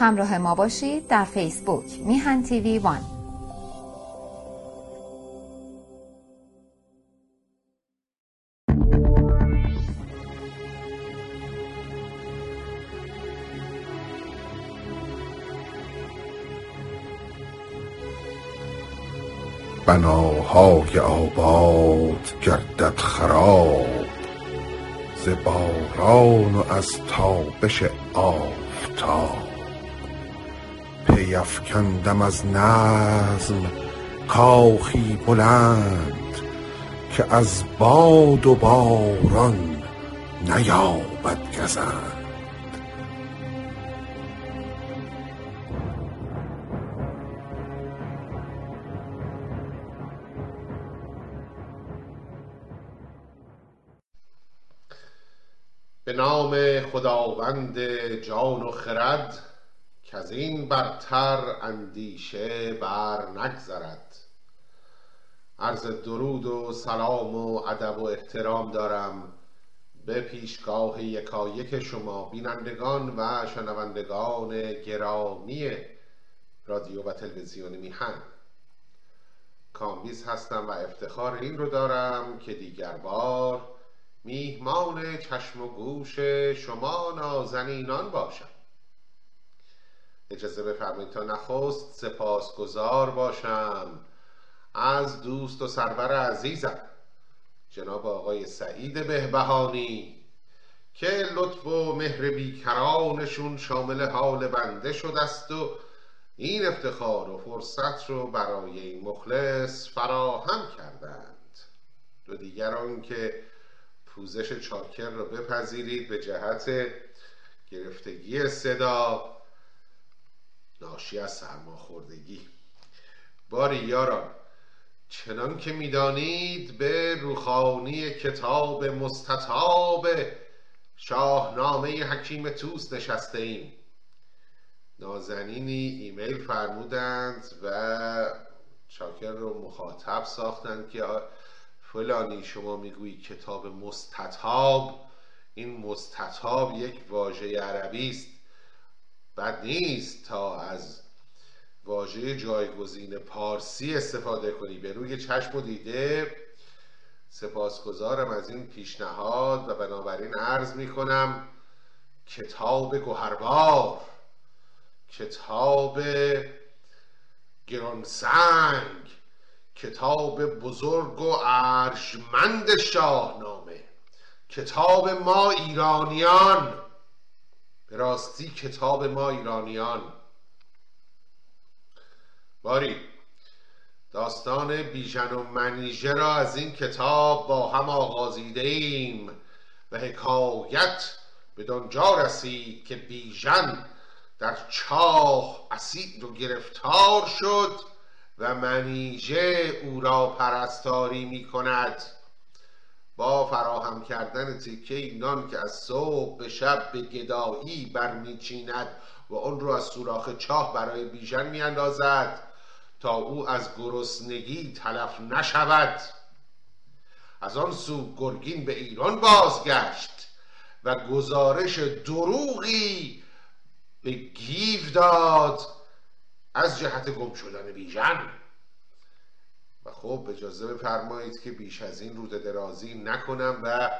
همراه ما باشید در فیسبوک میهن تیوی وان. بناهای آباد گردد خراب ز باران و از تابش آفتاب. افکندم از نظم کاخی بلند که از باد و باران نیابد گزند. به نام خداوند جان و خرد کز این برتر اندیشه بر نگذرد. عرض درود و سلام و ادب و احترام دارم به پیشگاه یکایک شما بینندگان و شنوندگان گرامی رادیو و تلویزیون میهن. کامبیز هستم و افتخار این رو دارم که دیگر بار میهمان چشم و گوش شما نازنینان باشم. اجازه بفرمایید تا نخست سپاسگزار باشم. از دوست و سرور عزیزم جناب آقای سعید بهبهانی که لطف و مهر بیکرانشون شامل حال بنده شده است و این افتخار و فرصت رو برای این مخلص فراهم کردند. دو دیگران که پوزش چاکر رو بپذیرید به جهت گرفتگی صدا ناشی از سرماخوردگی. باری یاران چنان که می‌دانید به روخانی کتاب مستطاب شاهنامه حکیم توس نشسته ایم نازنینی ایمیل فرمودند و چاکر رو مخاطب ساختند که فلانی شما می‌گویی کتاب مستطاب؟ این مستطاب یک واژه عربی است. بد نیست تا از واژه جایگزین پارسی استفاده کنی. به روی چشم و دیده سپاسگزارم از این پیشنهاد و بنابراین عرض می کنم کتاب گوهربار کتاب گرانسنگ کتاب بزرگ و ارجمند شاهنامه کتاب ما ایرانیان. به راستی کتاب ما ایرانیان. باری داستان بیژن و منیژه را از این کتاب با هم آغازیده ایم و حکایت به دنجا رسید که بیژن در چاه اسیر و گرفتار شد و منیژه او را پرستاری می کند با فراهم کردن تیکه نان که از صبح به شب به گدایی برمیچیند و آن را از سوراخ چاه برای بیژن میاندازد تا او از گرسنگی تلف نشود. از آن سو گرگین به ایران بازگشت و گزارش دروغی به گیو داد از جهت گم شدن بیژن. خب اجازه بفرمایید که بیش از این روده درازی نکنم و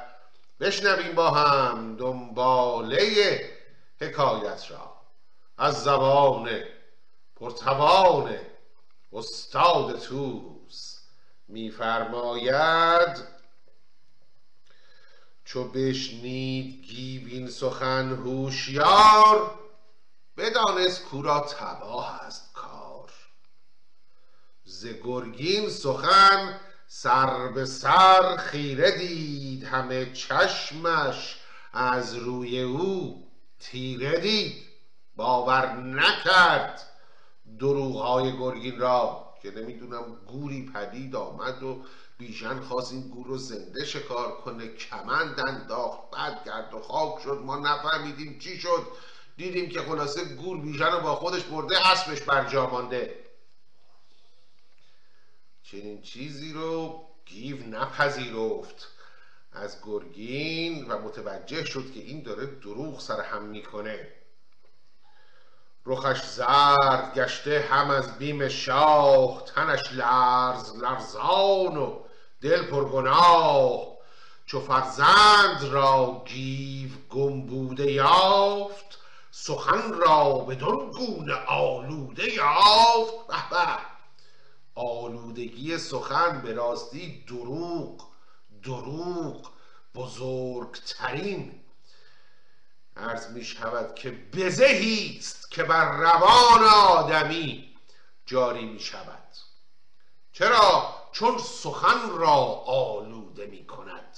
بشنویم با هم دنباله حکایت را. از زبان پرتوان استاد توس میفرماید چو بشنید گیوین سخن هوشیار بدانست کورا تباه است. ز گرگین سخن سر به سر خیره دید همه چشمش از روی او تیره دید. باور نکرد دروغهای گرگین را که نمی‌دونم گوری پدید آمد و بیژن خواست این گور رو زنده شکار کنه کمند انداخت بعد گرد و خاک شد ما نفهمیدیم چی شد. دیدیم که خلاصه گور بیژن رو با خودش برده اسبش بر مانده. چنین چیزی رو گیو نپذیرفت. از گرگین و متوجه شد که این داره دروغ سر هم می‌کنه. رخش زرد گشته هم از بیم شاه تنش لرز لرزان و دل پرگناه. چو فرزند را گیو گم بوده یافت سخن را بدان گونه آلوده یافت. به. آلودگی سخن به راستی دروغ دروغ بزرگترین. عرض می شود که بزهی است که بر روان آدمی جاری می شود. چرا؟ چون سخن را آلوده می کند.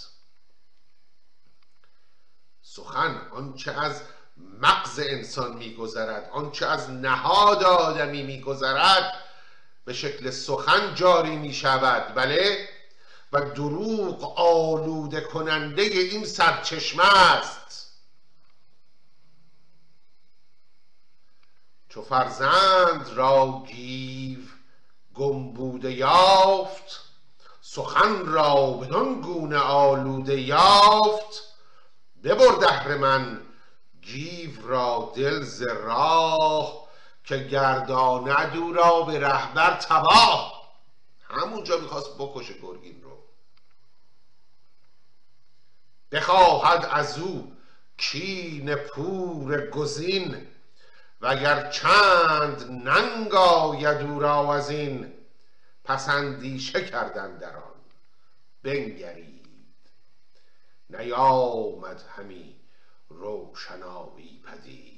سخن آنچه از مغز انسان میگذرد آنچه از نهاد آدمی میگذرد به شکل سخن جاری می شود بله؟ و دروغ آلوده کننده این سرچشمه است. چو فرزند را گیو گم بوده یافت سخن را بدان گونه آلوده یافت ببر دهر من گیو را دل ز راه که گرداند او را به رهبر تباه. همونجا می‌خواست بکشه گرگین رو. بخواهد از او کین پور گزین وگر چند ننگ آید او را از این پس اندیشه کردن در آن. بنگرید. نیامد همی روشنایی پدید.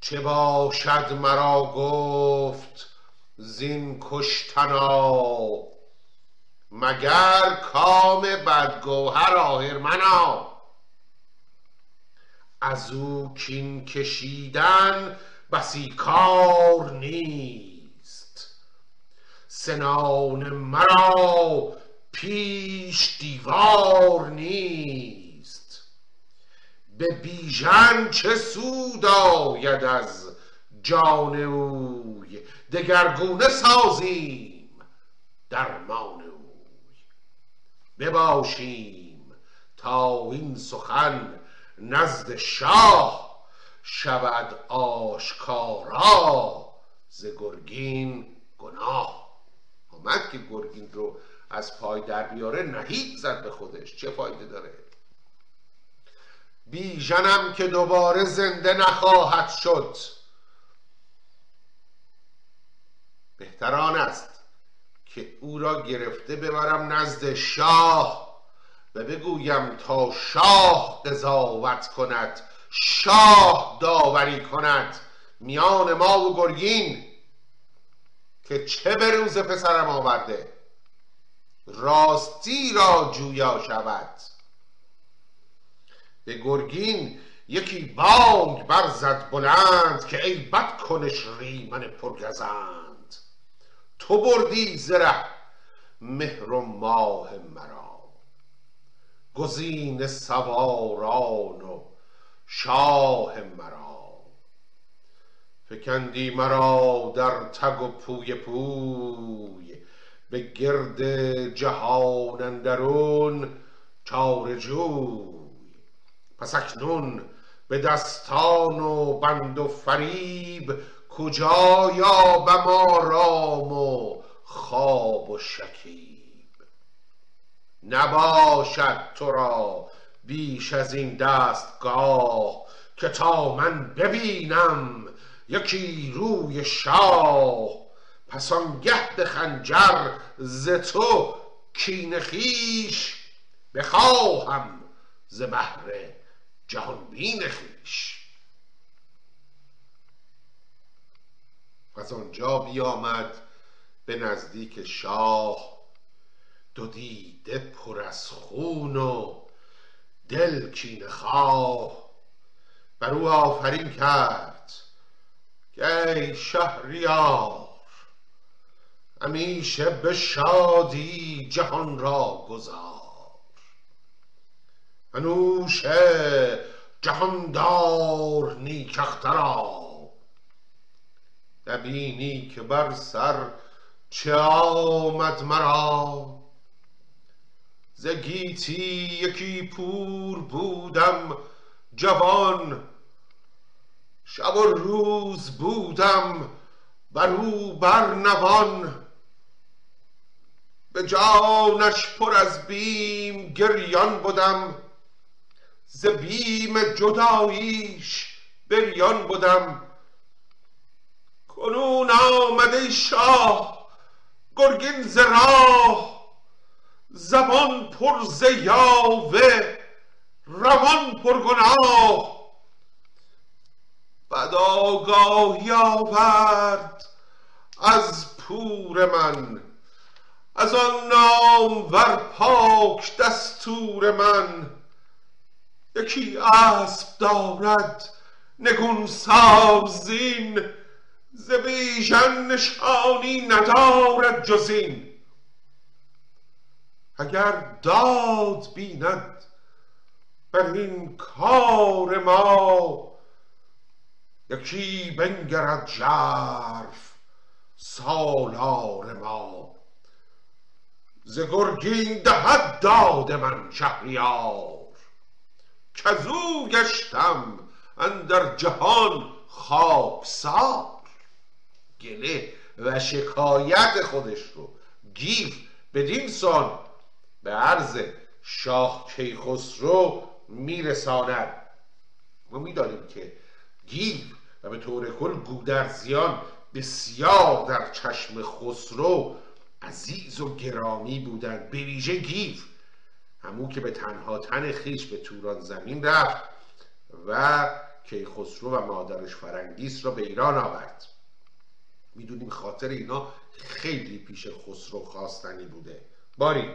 چه باشد مرا گفت زین کشتنا؟ مگر کام بدگوهر آهرمنا؟ از او کین کشیدن بسی کار نیست. سنان مرا پیش دیوار نیست. به بیژن چه سود آید از جان اوی؟ دگرگونه سازیم درمان اوی. بباشیم تا این سخن نزد شاه شود آشکارا ز گرگین گناه. آمد که گرگین رو از پای در بیاره نهید زد به خودش. چه فایده داره؟ بیژنم که دوباره زنده نخواهد شد. بهتران است که او را گرفته ببرم نزد شاه و بگویم تا شاه قضاوت کند شاه داوری کند. میان ما و گرگین که چه به روز پسرم آورده؟ راستی را جویا شود. به گرگین یکی بانگ برزد بلند که ای بد کنش ریمن پرگزند. تو بردی زره مهر و ماه مرا. گزین سواران و شاه مرا. فکندی مرا در تگ و پوی پوی به گرد جهان اندرون چاره جوی. پس اکنون به دستان و بند و فریب کجا یابم آرام و خواب و شکیب؟ نباشد تو را بیش از این دستگاه که تا من ببینم یکی روی شاه. پس آنگه به خنجر ز تو کین خویش بخواهم ز بهر جهان بین خویش از آنجا بیامد به نزدیک شاه دو دیده پر از خون و دل کینه خواه. بر او آفرین کرد که ای شهریار همیشه به شادی جهان را گذار انوشه جهاندار نیک اخترا نبینی که بر سر چه آمد مرا. ز گیتی یکی پور بودم جوان شب و روز بودم بر او بر نوان. به جانش پر از بیم گریان بودم. ز بیم جداییش بریان بودم کنون آمده شاه گرگین ز راه. زبان پر ز یاوه روان پر گناه. بد آگاهی آورد از پور من از آن نامور پاک دستور من. یکی اسب دارد نگون سازین ز بیژن نشانی ندارد جز این. اگر داد بیند بر این کار ما یکی بنگرد ژرف سالار ما. ز گرگین دهد داد من شهریار. کزو گشتم اندر جهان خاکسار گله و شکایت خودش رو گیف بدین سان به عرض شاه کیخسرو میرساند. ما می‌دانیم که گیو و به طور کل گودرزیان بسیار در چشم خسرو عزیز و گرامی بودند. به ویژه گیو همو که به تنها تن خویش به توران زمین رفت و کیخسرو و مادرش فرنگیس را به ایران آورد. می‌دونیم خاطر اینا خیلی پیش خسرو خواستنی بوده. باری.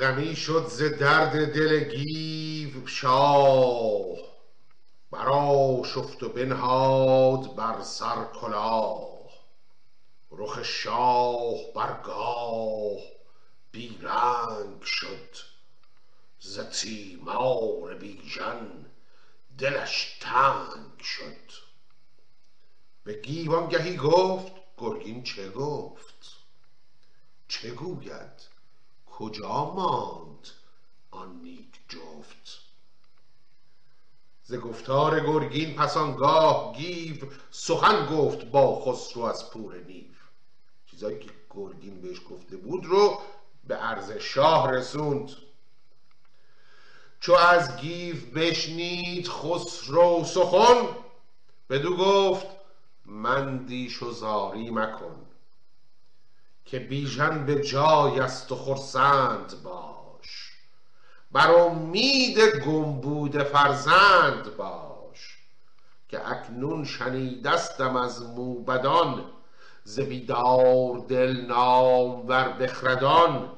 غمی شد ز درد دل گیو شاه. برا شفت و بنهاد بر سر کلاه. رخ شاه برگاه بیرنگ شد. ز تیمار بیژن دلش تنگ شد. به گیو گهی گفت گرگین چه گفت؟ چه گوید؟ کجا ماند آن نیک جفت؟ ز گفتار گرگین پس آنگاه گیو سخن گفت با خسرو از پور نیو. چیزایی که گرگین بهش گفته بود رو به عرض شاه رسوند. چو از گیو بشنید خسرو سخن بدو گفت مندیش و زاری مکن که بیژن به جای است و خرسند باش. بر امید گم بوده فرزند باش که اکنون شنیدستم از موبدان ز بیدار دل نامور بخردان.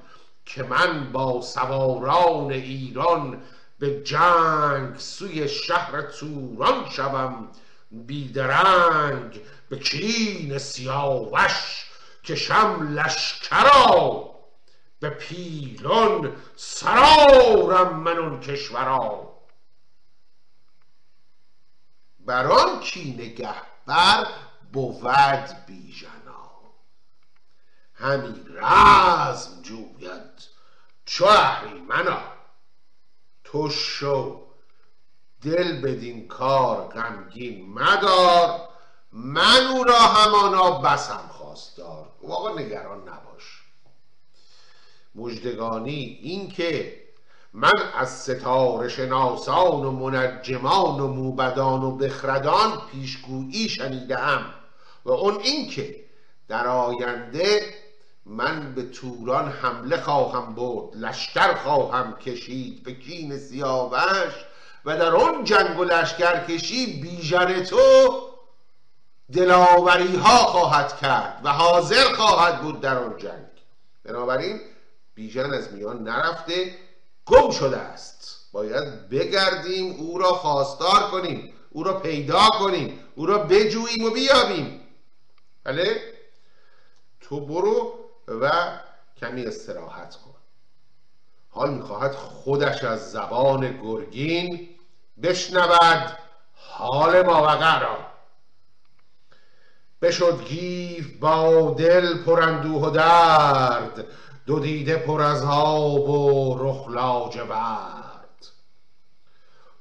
که من با سواران ایران به جنگ سوی شهر توران شوم بیدرنگ به کین سیاوش کشم لشکرا. به پیلان سرارم من اون کشورا. بران کینه گهبر بود بیژنا همی رزم جوید. چو اهریمنا تو شو. دل بدین کار غمگین مدار. من او را همانا بسم خواستار. آقا نگران نباش. مجدگانی این که من از ستاره شناسان و منجمان و موبدان و بخردان پیشگویی شنیدم و اون این که در آینده من به توران حمله خواهم برد لشکر خواهم کشید به کین سیاوش و در اون جنگ و لشکر کشی بیژن تو دلاوری ها خواهد کرد و حاضر خواهد بود در آن جنگ. بنابراین بیژن از میان نرفته گم شده است. باید بگردیم او را خواستار کنیم او را پیدا کنیم او را بجوییم و بیابیم. بله؟ تو برو. و کمی استراحت کن. حال می‌خواهد خودش از زبان گرگین بشنود. حال ماوقع را. بشد گیف با دل پر اندوه و درد دو دیده پر از آب و رخ لاجورد.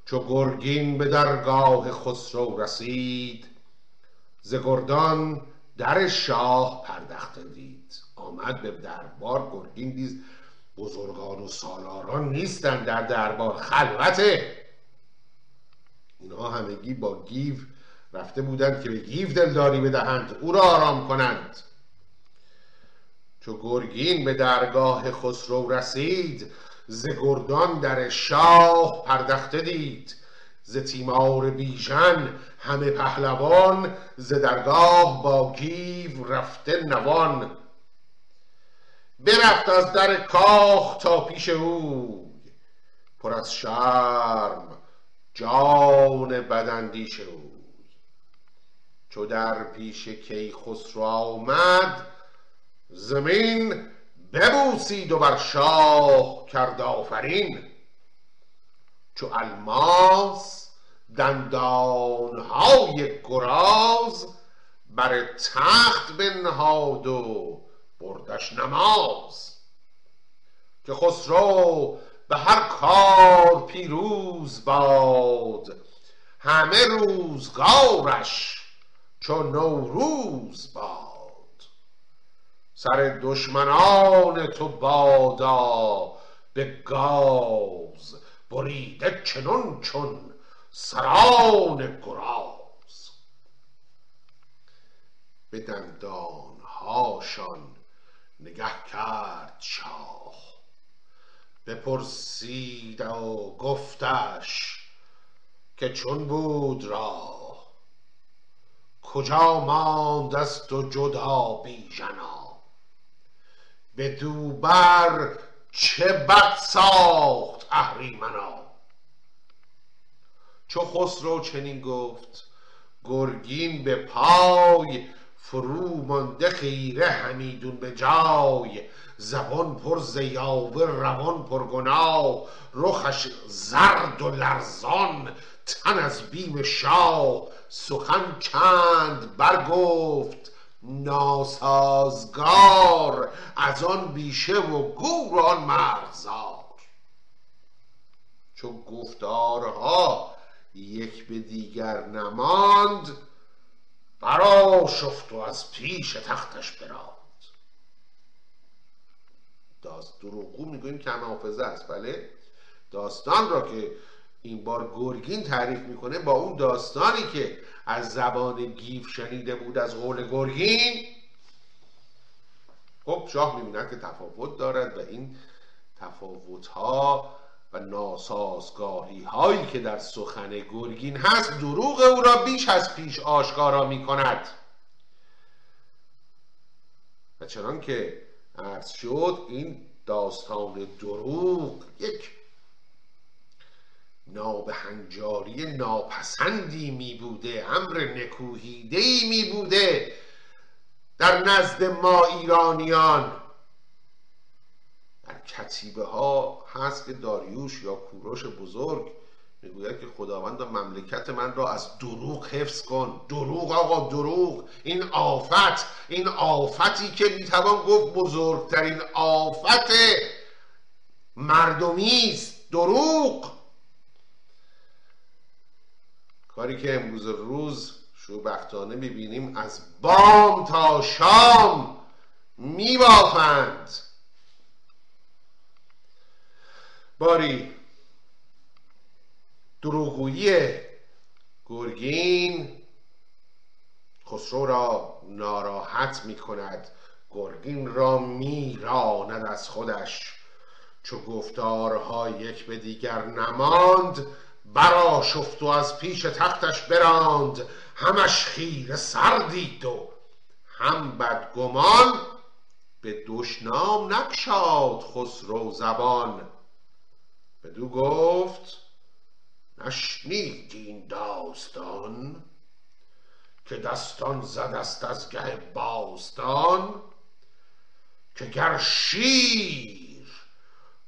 چو گرگین به درگاه خسرو رسید ز گردان در شاه پردخته دید. آمد به دربار گرگین دید بزرگان و سالاران نیستن در دربار خلوته. اینها همگی با گیو رفته بودند که به گیو دلداری بدهند او را آرام کنند. چو گرگین به درگاه خسرو رسید ز گردان در شاه پردخته دید. ز تیمار بیژن همه پهلوان ز درگاه با گیو رفته نوان. برفت از در کاخ تا پیش اوی پر از شرم جان بداندیش اوی چو در پیش کیخسرو آمد زمین ببوسید و بر شاه کرد آفرین. چو الماس دندانهای گراز بر تخت بنهاد و بردش نماز که خسرو به هر کار پیروز باد. همه روزگارش چو نوروز باد. سر دشمنان تو بادا به گاز بریده چنون چون سران گراز. به دندانهاشان نگه کرد شاه. بپرسید و گفتش که چون بود راه. کجا ماند از تو جدا بیژنا به دوبر چه بد ساخت اهریمنا چو خسرو چنین گفت گرگین به پای فرو مانده خیره همیدون به جای. زبان پر ز یاوه روان پر گناه. رخش زرد و لرزان تن از بیم شاه. سخن چند برگفت ناسازگار. از آن بیشه و گور آن مرغزار. چو گفتارها یک به دیگر نماند برآشفت و از پیش تختش براند داست دروغگو می‌گوییم کم حافظه است. بله؟ داستان را که این بار گرگین تعریف می‌کنه با اون داستانی که از زبان گیف شنیده بود از قول گرگین. خب شاه می‌بیند که تفاوت دارد و این تفاوت ها و ناسازگاری هایی که در سخن گرگین هست دروغ او را بیش از پیش آشکارا می کند و چنان که عرض شد این داستان دروغ یک نابهنجاری ناپسندی می بوده امر نکوهیده می بوده در نزد ما ایرانیان کتیبه ها هست که داریوش یا کوروش بزرگ می‌گوید که خداوند مملکت من را از دروغ حفظ کن. دروغ آقا دروغ. این آفت این آفتی که می‌توان گفت بزرگترین آفت مردمی است. دروغ. کاری که امروز روز شوبختانه می‌بینیم از بام تا شام میبافند. باری دروغگویی گرگین خسرو را ناراحت می کند گرگین را میراند از خودش. چو گفتارها یک به دیگر نماند براشفت و از پیش تختش براند. همش خیره سر دید و هم بدگمان به دشنام نکشاد خسرو زبان. بدو گفت نشنید این داستان که دستان زدست از گه باستان که گر شیر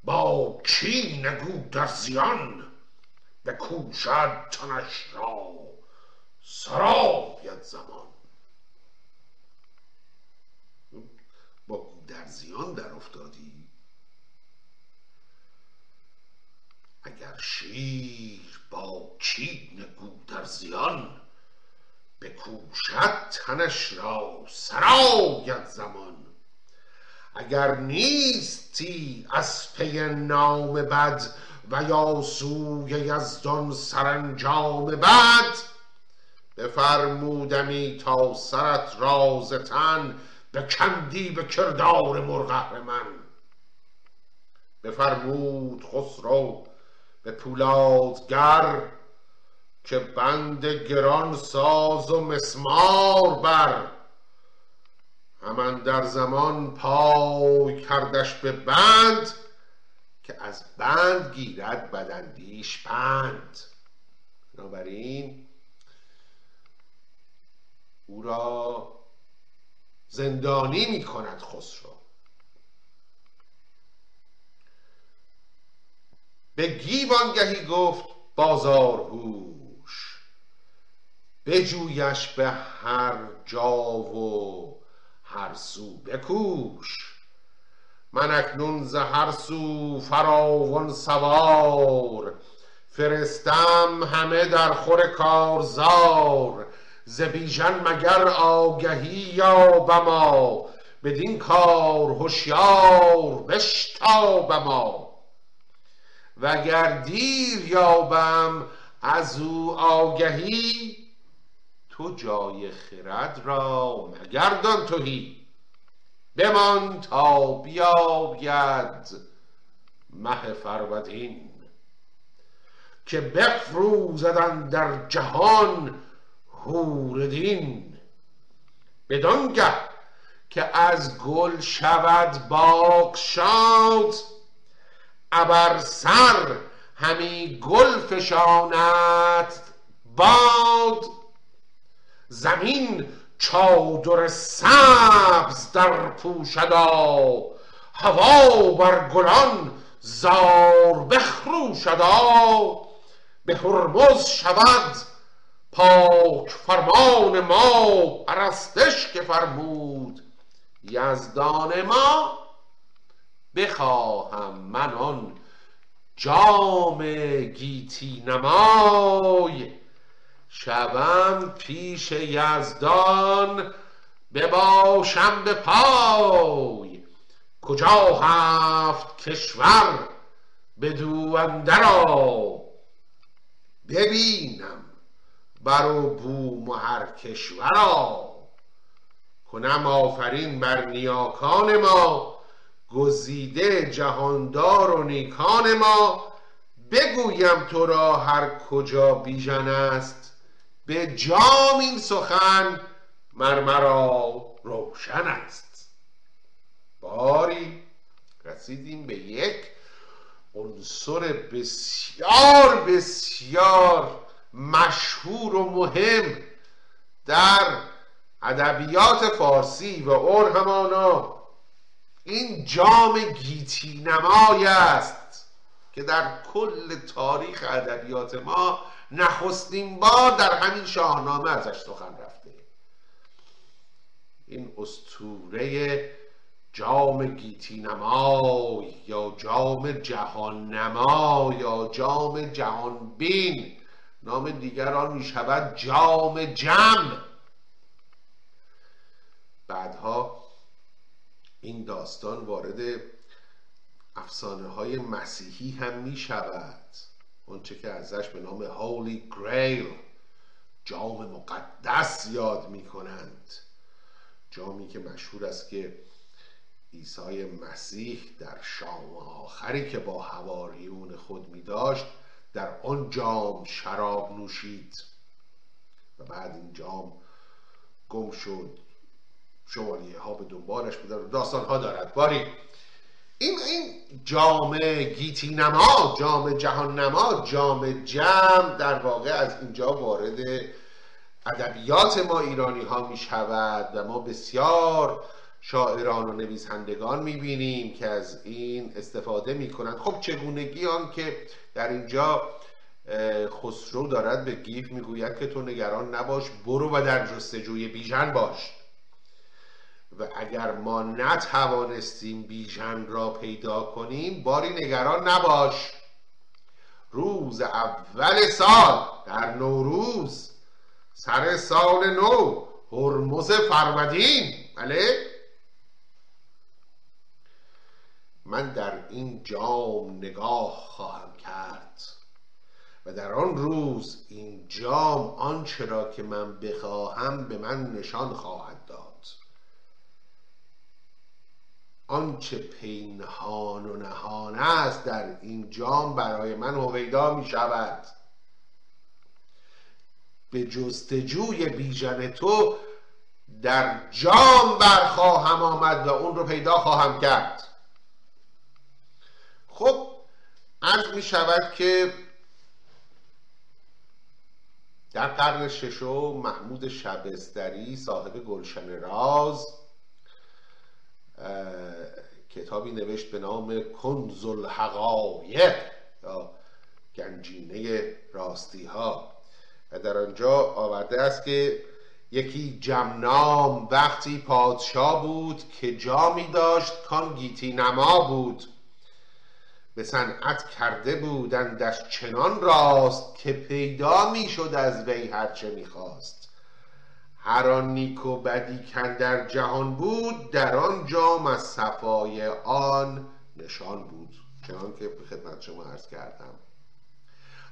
با کین در زیان بکوشد تنش را سراید زمان. با زیان در افتادی؟ اگر شیر با کین گودرزیان بکوشد تنش را سرآید زمان. اگر نیستی از پی نام بد و یا سوی یزدان سرانجام بد بفرمودمی تا سرت را ز تن بکندی به کردار مرغ من بفرمود خسرو به پولادگر که بند گران ساز و مسمار بر. همان در زمان پای کردش به بند که از بند گیرد بدندیش پند. بنابراین او را زندانی می کند خسرو. به گیوانگهی گفت بازار هوش. بجویش به هر جا و هر سو بکوش. من اکنون ز هر سو فراوان سوار فرستم همه در خور کارزار. ز بیژن مگر آگهی یابما بدین کار هشیار بشتابما وگر دیر یابم از او آگهی تو جای خرد را مگردان تهی. بمان تا بیاید مه فرودین. که بفروزد در جهان حور دین. بدانگه که از گل شود باغ شاد ابر سر همی گل فشاند باد. زمین چادر سبز در پوشدا هوا بر گلان زار بخروشدا به هرمز شود پاک فرمان ما پرستش که فرمود یزدان ما. بخواهم من آن جام گیتی نمای. شوم پیش یزدان بباشم به پای. کجا هفت کشور بدو اندرا ببینم بر و بوم و هر کشورا. کنم آفرین بر نیاکان ما. گزیده جهاندار و نیکان ما بگویم تو را هر کجا بیژن است. به جام این سخن مرمرا روشن است. باری رسیدیم به یک عنصر بسیار بسیار مشهور و مهم در ادبیات فارسی و ارهمانا این جام گیتی نمای است که در کل تاریخ ادبیات ما نخستین بار در همین شاهنامه ازش سخن رفته. این استوره جام گیتی نمای یا جام جهان نما یا جام جهان بین نام دیگر آن می شود جام جم. بعدها این داستان وارد افسانه های مسیحی هم می شود اونچه که ازش به نام هولی گریل جام مقدس یاد می کنند جامی که مشهور است که عیسی مسیح در شام آخری که با هواریون خود می داشت در آن جام شراب نوشید. و بعد این جام گم شد. شوالیه ها به دنبالش بودن داستان ها دارد. باری این این جام گیتی نما جام جهان نما جام جم در واقع از اینجا وارد ادبیات ما ایرانی ها می شود و ما بسیار شاعران و نویسندگان می بینیم که از این استفاده می کنند. خب چگونگی آن که در اینجا خسرو دارد به گیف می‌گوید که تو نگران نباش برو و در جستجوی بیژن باش. و اگر ما نتوانستیم بیژن را پیدا کنیم باری نگران نباش. روز اول سال در نوروز سر سال نو هرمز فرمدین. بله؟ من در این جام نگاه خواهم کرد و در آن روز این جام آنچه را که من بخواهم به من نشان خواهد داد آنچه پینهان و نهان است در این جام برای من هویدا می شود. به جستجوی بیژن تو در جام برخواهم آمد و اون رو پیدا خواهم کرد. خب عرض می شود که در قرن ششم محمود شبستری صاحب گلشن راز کتابی نوشت به نام کنز الحقایق یا گنجینه راستی ها و در آنجا آورده است که یکی جمنام وقتی پادشاه بود که جامی داشت کان گیتی نما بود. به صنعت کرده بودندش چنان راست که پیدا می‌شد از وی هرچه می‌خواست هر آن نیک و بدی در جهان بود در آن جام از صفای آن نشان بود. چنان که به خدمت شما عرض کردم.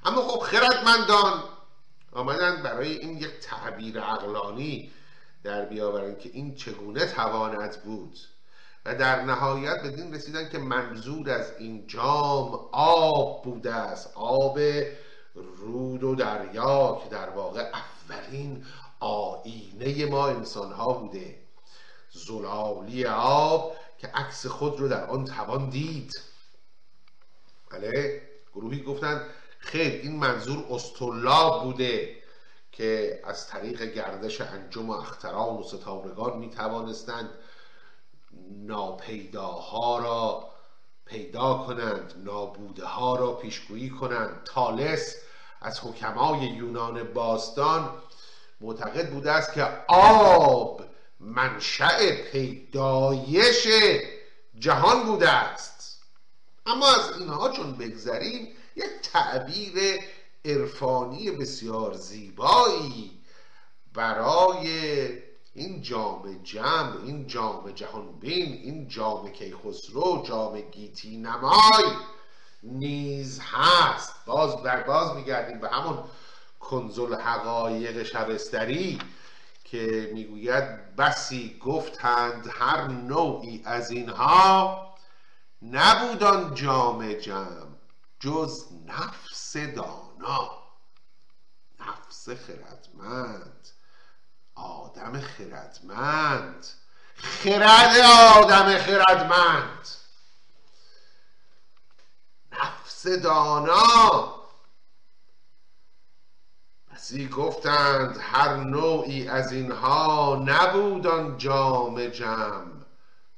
اما خب خردمندان آمدن برای این یک تعبیر عقلانی در بیاورن که این چگونه تواند بود و در نهایت به دین رسیدن که منظور از این جام آب بوده است آب رود و دریا که در واقع اولین آینه ما انسان ها بوده. زلالی آب که عکس خود رو در آن توان دید. بله گروهی گفتن خیر این منظور استولاب بوده که از طریق گردش انجم و اختران و ستارگان می توانستند ناپیداها را پیدا کنند نابوده ها را پیشگویی کنند. تالس از حکمای یونان باستان معتقد بوده است که آب منشأ پیدایش جهان بوده است. اما از اینها چون بگذریم یک تعبیر عرفانی بسیار زیبایی برای این جام جمع این جام جهانبین این جام کیخسرو جام گیتی نمای نیز هست. باز در باز میگردیم به همون کنزل حقایق شبستری که می‌گوید بسی گفتند هر نوعی از اینها نبودان جام جمع جز نفس دانا نفس خردمند آدم خردمند خرد آدم خردمند. نفس دانا بسی گفتند هر نوعی از اینها نبودان جام جم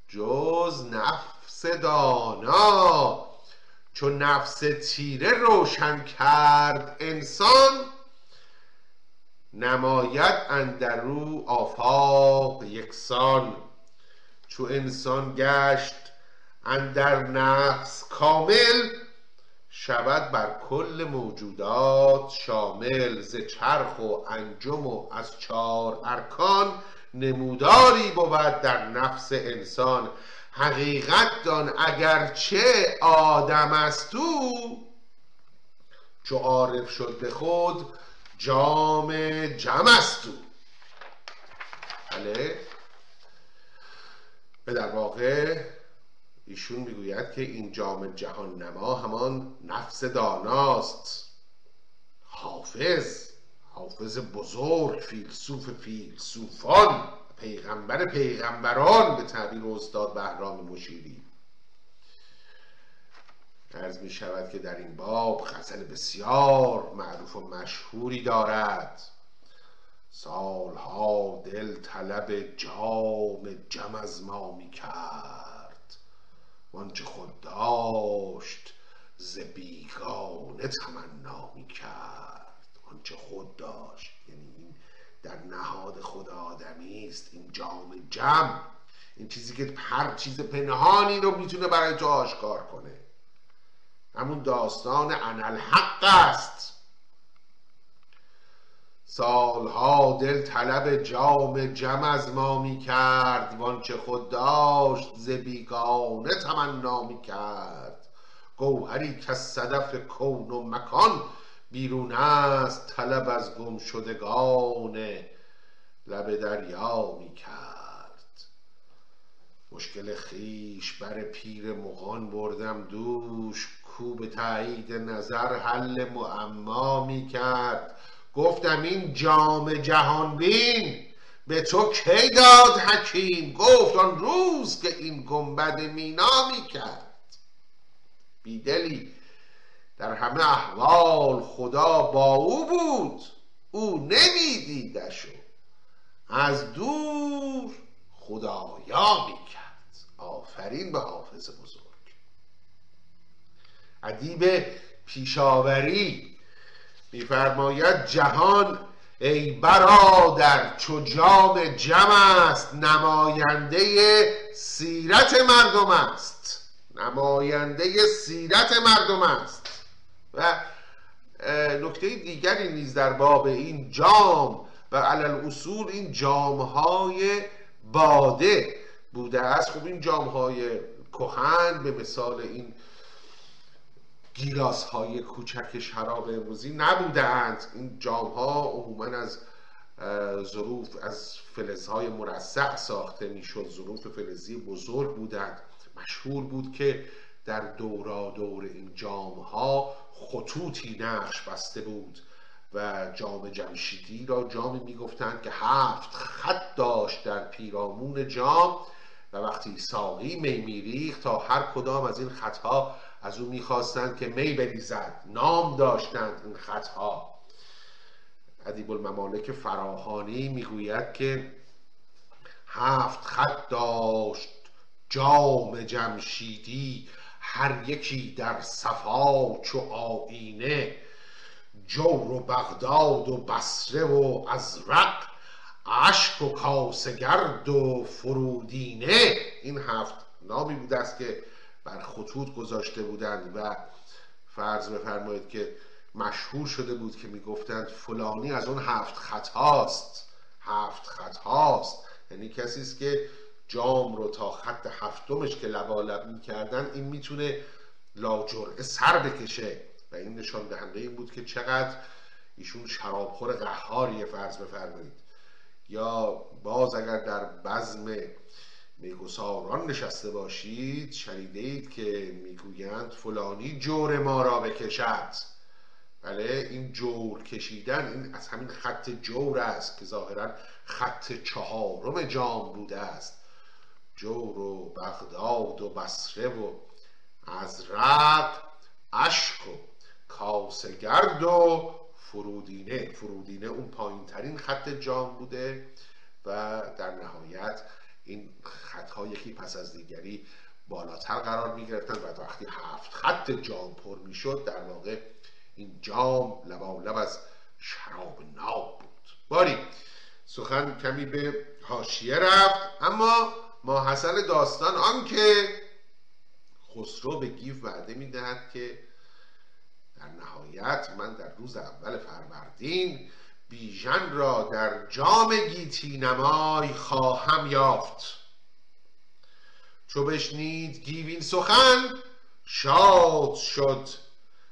جز نفس دانا. چون نفس تیره روشن کرد انسان نماید اندرو آفاق یکسان. چو انسان گشت اندر نفس کامل شود بر کل موجودات شامل ز چرخ و انجم و از چار ارکان نموداری بود در نفس انسان. حقیقت دان اگرچه آدم است او چو عارف شد به خود جام جم است او. بله. به در واقع ایشون می‌گوید که این جام جهان نما همان نفس داناست. حافظ حافظ بزرگ فیلسوف فیلسوفان پیغمبر پیغمبران به تعبیر استاد بهرام مشیری. عرض می شود که در این باب غزل بسیار معروف و مشهوری دارد. سالها دل طلب جام جم از ما می کرد وانچه خود داشت ز بیگانه تمنا می کرد آنچه خود داشت یعنی این در نهاد خود آدمی است این جام جم این چیزی که هر چیز پنهانی رو می‌تونه برای تو آشکار کنه. همون داستان انالحق است. سالها دل طلب جام جم از ما می کرد وانچه خود داشت ز بیگانه تمنا می کرد گوهری که صدف کون و مکان بیرون است طلب از گم شدگان لب دریا می کرد مشکل خیش بر پیر مغان بردم دوش کو به تایید نظر حل معما می کرد گفتم این جام جهان بین به تو کی داد حکیم؟ گفت آن روز که این گنبد مینا می کرد بیدلی در همه احوال خدا با او بود او نمیدیدش از دور خدایا می‌کرد. آفرین به حافظ بزرگ. ادیب پیشاوری میفرماید جهان ای برادر چو جام جم است نماینده سیرت مردم است. نماینده سیرت مردم است. و نکته دیگری نیز در باب این جام و علل اصول این جام های باده بوده است. خب این جام های کهن به مثال این گیلاس های کوچک شراب امروزی نبودند این جام ها عموما از ظروف از فلزهای مرصع ساخته می‌شد. ظروف فلزی بزرگ بودند. مشهور بود که در دورا دور این جام ها خطوطی نقش بسته بود و جام جمشیدی را جامی می‌گفتند که هفت خط داشت در پیرامون جام و وقتی ساقی می میریخت تا هر کدام از این خطها از او می‌خواستند که می بریزد. نام داشتند این خطها. ادیب الممالک فراهانی می‌گوید که هفت خط داشت جام جمشیدی هر یکی در صفا چو آینه جور و بغداد و بصره و ازرق اشک و کاسگرد و فرودینه. این هفت نامی بوده است که بر خطوط گذاشته بودند و فرض بفرمایید که مشهور شده بود که می‌گفتند فلانی از اون هفت خط هاست. هفت خط هاست. یعنی کسی است که جام رو تا خط هفتمش که لبالب می‌کردن این می‌تونه لاجرعه سر بکشه. و این نشان دهنده این بود که چقدر ایشون شرابخور قهاریه فرض بفرمایید. یا باز اگر در بزم میگساران نشسته باشید شنیده اید که می‌گویند فلانی جور ما را بکشد. بله این جور کشیدن این از همین خط جور است که ظاهرا خط چهارم جام بوده است. جور و بغداد و بصره و ازرق اشک و کاسگرد و فرودینه. فرودینه اون پایین ترین خط جام بوده و در نهایت این خطها یکی پس از دیگری بالاتر قرار می گرفتن و وقتی هفت خط جام پر می شد در واقع این جام لب از شراب ناب بود. باری سخن کمی به حاشیه رفت اما ما حسن داستان آنکه خسرو به گیف وعده می‌دهد که در نهایت من در روز اول فروردین بیژن را در جام گیتی نمای خواهم یافت. چو بشنید گیوین سخن شاد شد.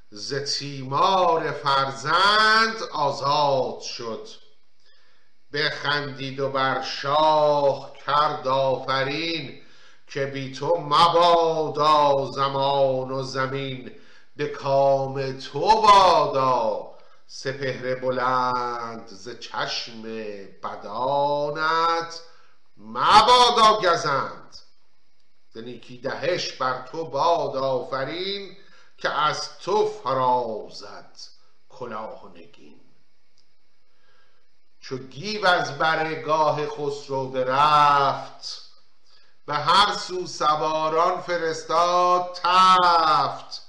ز تیمار فرزند آزاد شد. بخندید و بر شاه کرد آفرین که بی تو مبادا زمان و زمین به کام تو بادا سپهر بلند ز چشم بدانت. مبادا گزند. ز نیکی دهش بر تو باد آفرین که از تو فرازد کلاه و نگین. چو گیو از برگاه خسرو برفت به هر سو سواران فرستاد تفت.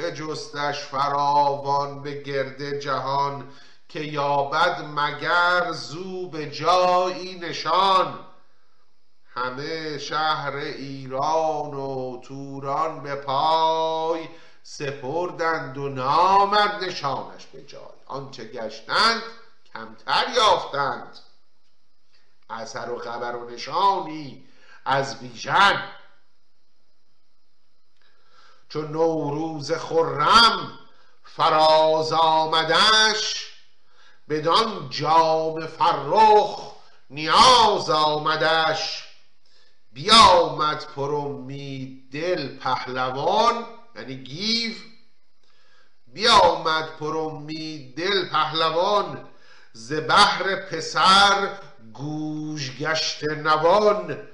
بجستش فراوان به گرد جهان که یابد مگر زو به جایی نشان. همه شهر ایران و توران به پای سپردند و نامد نشانش به جای. آنچه گشتند کمتر یافتند. اثر و خبر و نشانی از بیژن. چون نوروز خرم فراز آمدش بدان جام فرخ نیاز آمدش. بیامد پر امید دل پهلوان یعنی گیو. بیامد امید دل پهلوان ز بهر پسر گوش گشت نوان.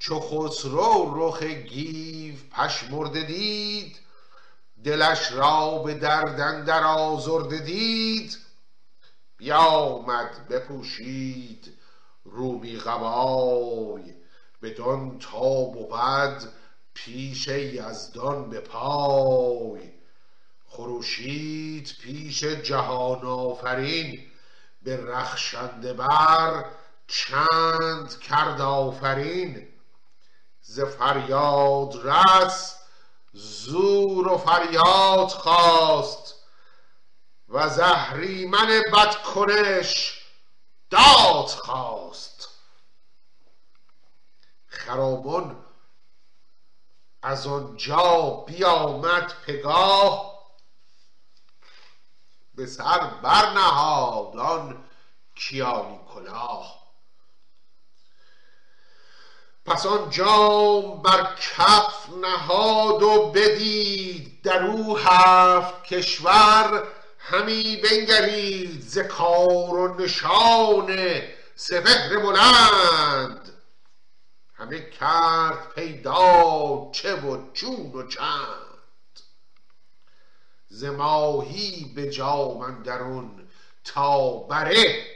چو خسرو رخ گیو پشمرده دید دلش را به درد اندر آزرده دید. بیامد بپوشید رومی قبای بدان تا بود پیش یزدان به پای. خروشید پیش جهان آفرین به رخشنده بر چند کرد آفرین. ز فریاد رس زور و فریاد خواست. و زهریمن بدکنش داد خواست. خرابان از آنجا بیامد پگاه به سر برنهاد آن کیانی کلاه. پس آن جام بر کف نهاد و بدید در او هفت کشور همی بنگرید ز کار و نشان سپهر بلند. همه کرد پیدا چه و چون و چند. ز ماهی به جام اندرون تا بره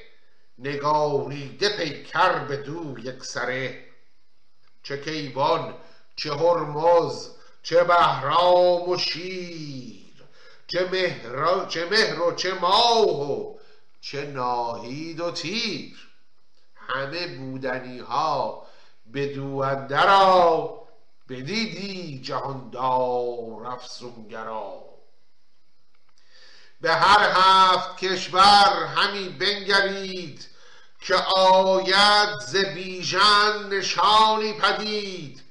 نگاریده پیکر بدو یکسره چه کیوان چه هرمز چه بهرام و شیر چه مهر, چه مهر و چه ماه و چه ناهید و تیر. همه بودنی ها بدو اندرا بدیدی جهاندار افسونگرا به هر هفت کشور همی بنگرید که آید ز بیژن نشانی پدید.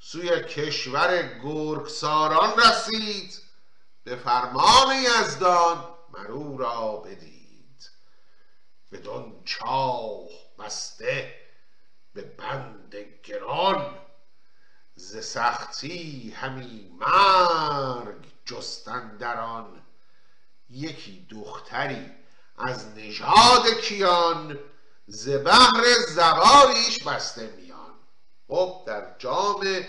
سوی کشور گرگساران رسید. به فرمان یزدان مرو را بدید. بدان چاه بسته به بند گران. ز سختی همی مرگ جستندران یکی دختری از نژاد کیان ز بهر زواریش بسته میان. خب در جام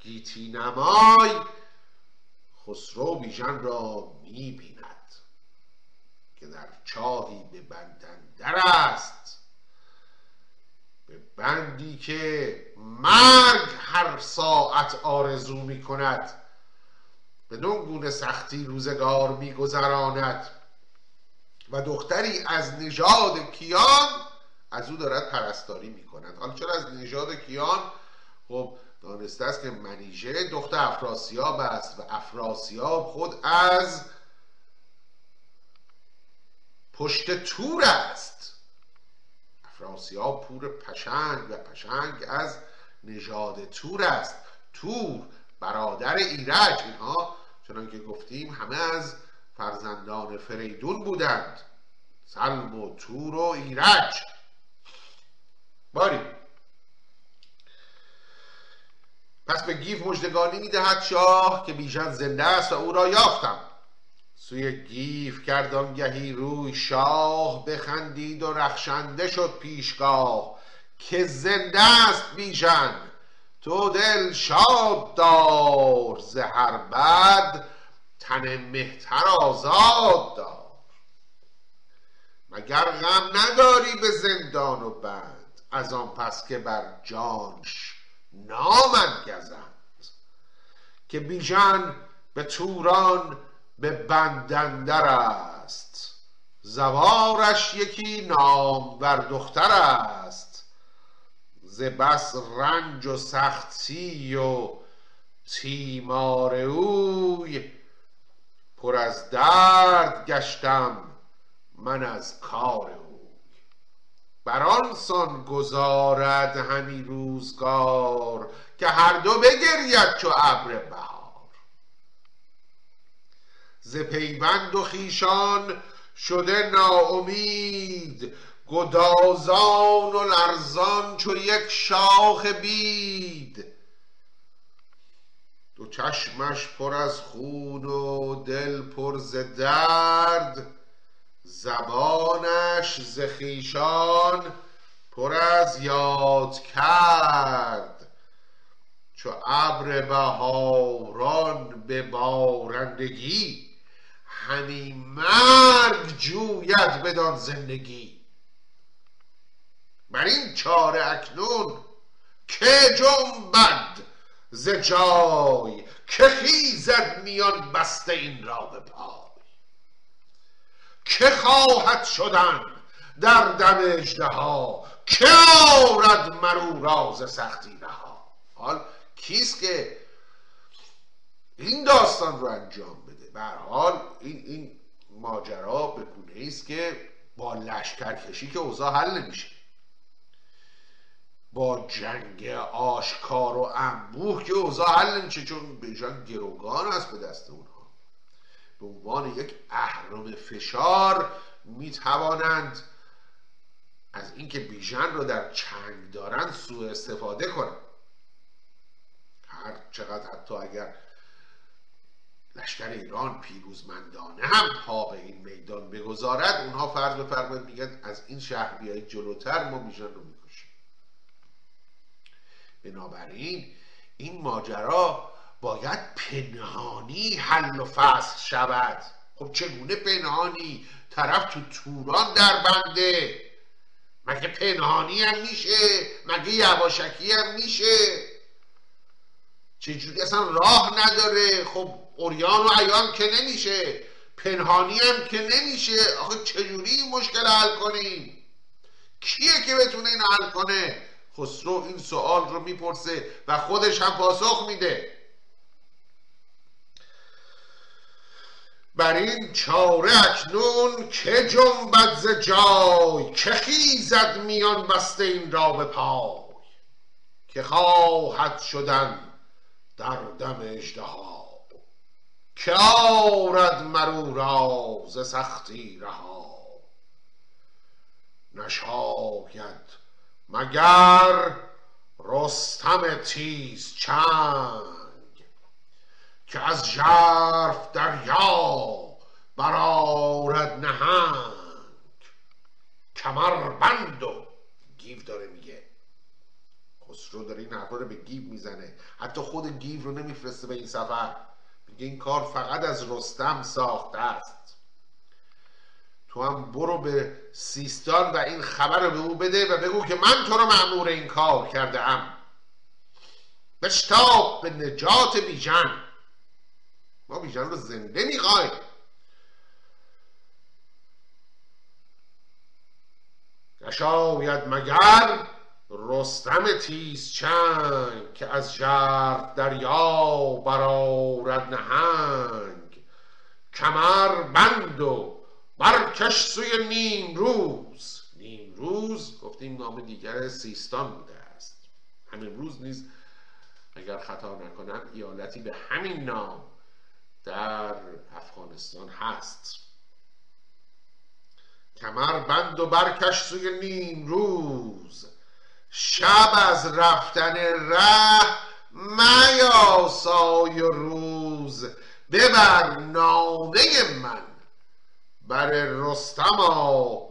گیتی نمای خسرو بیژن را می‌بیند که در چاهی به بندندر است. به بندی که مرگ هر ساعت آرزو می کند به گونه سختی روزگار میگذراند. و دختری از نژاد کیان از او دارد پرستاری می‌کنند حالا چرا از نژاد کیان؟ خب دانسته است که منیژه دختر افراسیاب است و افراسیاب خود از پشت تور است. افراسیاب پور پشنگ و پشنگ از نژاد تور است. تور برادر ایرج اینها چنان که گفتیم همه از فرزندان فریدون بودند. سلم و تور و ایرج. باری. پس به گیو مژدگانی می‌دهد شاه که بیژن زنده است و او را یافتم. سوی گیو کرد آنگهی روی شاه بخندید و رخشنده شد پیشگاه که زنده است بیژن. تو دل شاد دار ز هر بد تن مهتر آزاد دار. مگر غم نداری به زندان و بند از آن پس که بر جانش نامن گزند که بیژن به توران به بندندر است. زوارش یکی نام بر دختر است. ز بس رنج و سختی و تیمار اوی پر از درد گشتم من از کار او. بر سان گذارد همی روزگار که هر دو بگرید چو ابر بهار. ز پیوند و خیشان شده ناامید گدازان و لرزان چو یک شاخ بید. دو چشمش پر از خون و دل پر ز درد زبانش ز خویشان پر از یاد کرد. چو ابر بهاران به بارندگی همی مرگ جوید بدان زندگی. بر این چاره اکنون که جنبد ز جای که خیزد میان بسته این را به پای. که خواهد شدن در دم اژدها؟ که آرد مرو راز سختی رها حال کیست که این داستان رو انجام بده؟ به حال این این ماجرا به گونه است که با لشکرکشی که اوضاع حل نمیشه. با جنگ آشکار و انبوه که اوضاع حل نمیشه چون بیژن گروگان است به دست اونها. به عنوان یک اهرام فشار می‌توانند از اینکه بیژن رو در چنگ دارند سوء استفاده کنند. هر چقدر حتی اگر لشکر ایران پیروزمندانه هم پا به این میدان بگذارد اونها فرض بفرمایید میگن از این شهر بیایید جلوتر ما بیژن رو می‌کشیم. بنابراین این ماجرا باید پنهانی حل و فصل شود. خب چگونه پنهانی؟ طرف تو توران در بنده. مگه پنهانی هم میشه؟ مگه یواشکی هم میشه؟ چجوری اصلا راه نداره؟ خب اوریان و عیان که نمیشه. پنهانی هم که نمیشه. آخه چجوری این مشکل حل کنیم؟ کیه که بتونه این حل کنه؟ خسرو این سوال رو می‌پرسه و خودش هم پاسخ میده. بر این چاره اکنون که جنبد ز جای؟ که خیزد میان بسته این را به پای؟ که خواهد شدن در دم اژدها؟ که آرد مرو را ز سختی رها؟ نشاید مگر رستم تیز چنگ که از ژرف دریا برآرد نهنگ کمر بند و گیو داره میگه. خسرو داره این حرفا رو به گیو می‌زنه. حتی خود گیو رو نمیفرسته به این سفر. میگه این کار فقط از رستم ساخته است. تو هم برو به سیستان و این خبر رو به او بده و بگو که من تو رو معمور این کار کرده ام بشتاب به نجات بیژن. ما بیژن رو زنده می‌خوایم نشاید مگر رستم تیز چنگ که از ژرف دریا برآرد نهنگ. کمر بند و برکش سوی نیم روز نیم روز گفتیم نام دیگر سیستان بوده است. همین روز نیز اگر خطا نکنم ایالتی به همین نام در افغانستان هست. کمر بند و برکش سوی نیم روز. شب از رفتن ره میاسای روز. ببر نامه من بر رستما.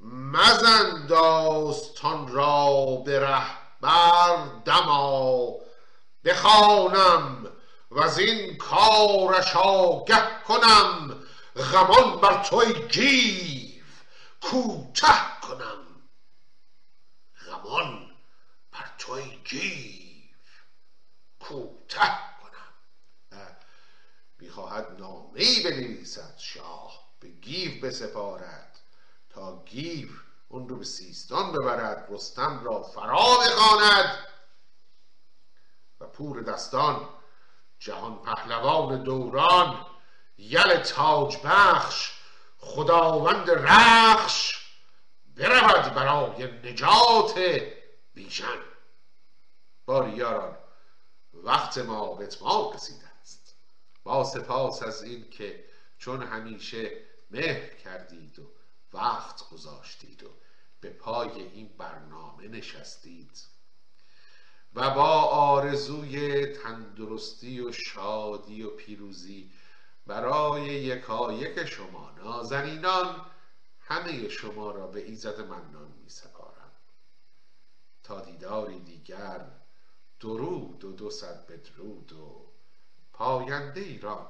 مزن داستان را به ره بر دما. بخوانم و این کارش آگه کنم غمان بر توی گیو کوته کنم. غمان بر توی گیو کوته کنم. می‌خواهد نامه ای بنویسد شاه به گیو بسپارد تا گیو اون رو به سیستان ببرد رستم را فرا بخواند و پور دستان جهان پهلوان دوران یل تاج بخش خداوند رخش برود برای نجات بیژن. باری یاران وقت ما به اتمام رسیده است. با سپاس از این که چون همیشه مهر کردید و وقت گذاشتید و به پای این برنامه نشستید. و با آرزوی تندرستی و شادی و پیروزی برای یکایک شما نازنینان همه شما را به ایزد منان می سپارم تا دیداری دیگر درود و دو صد بدرود و پاینده ایران.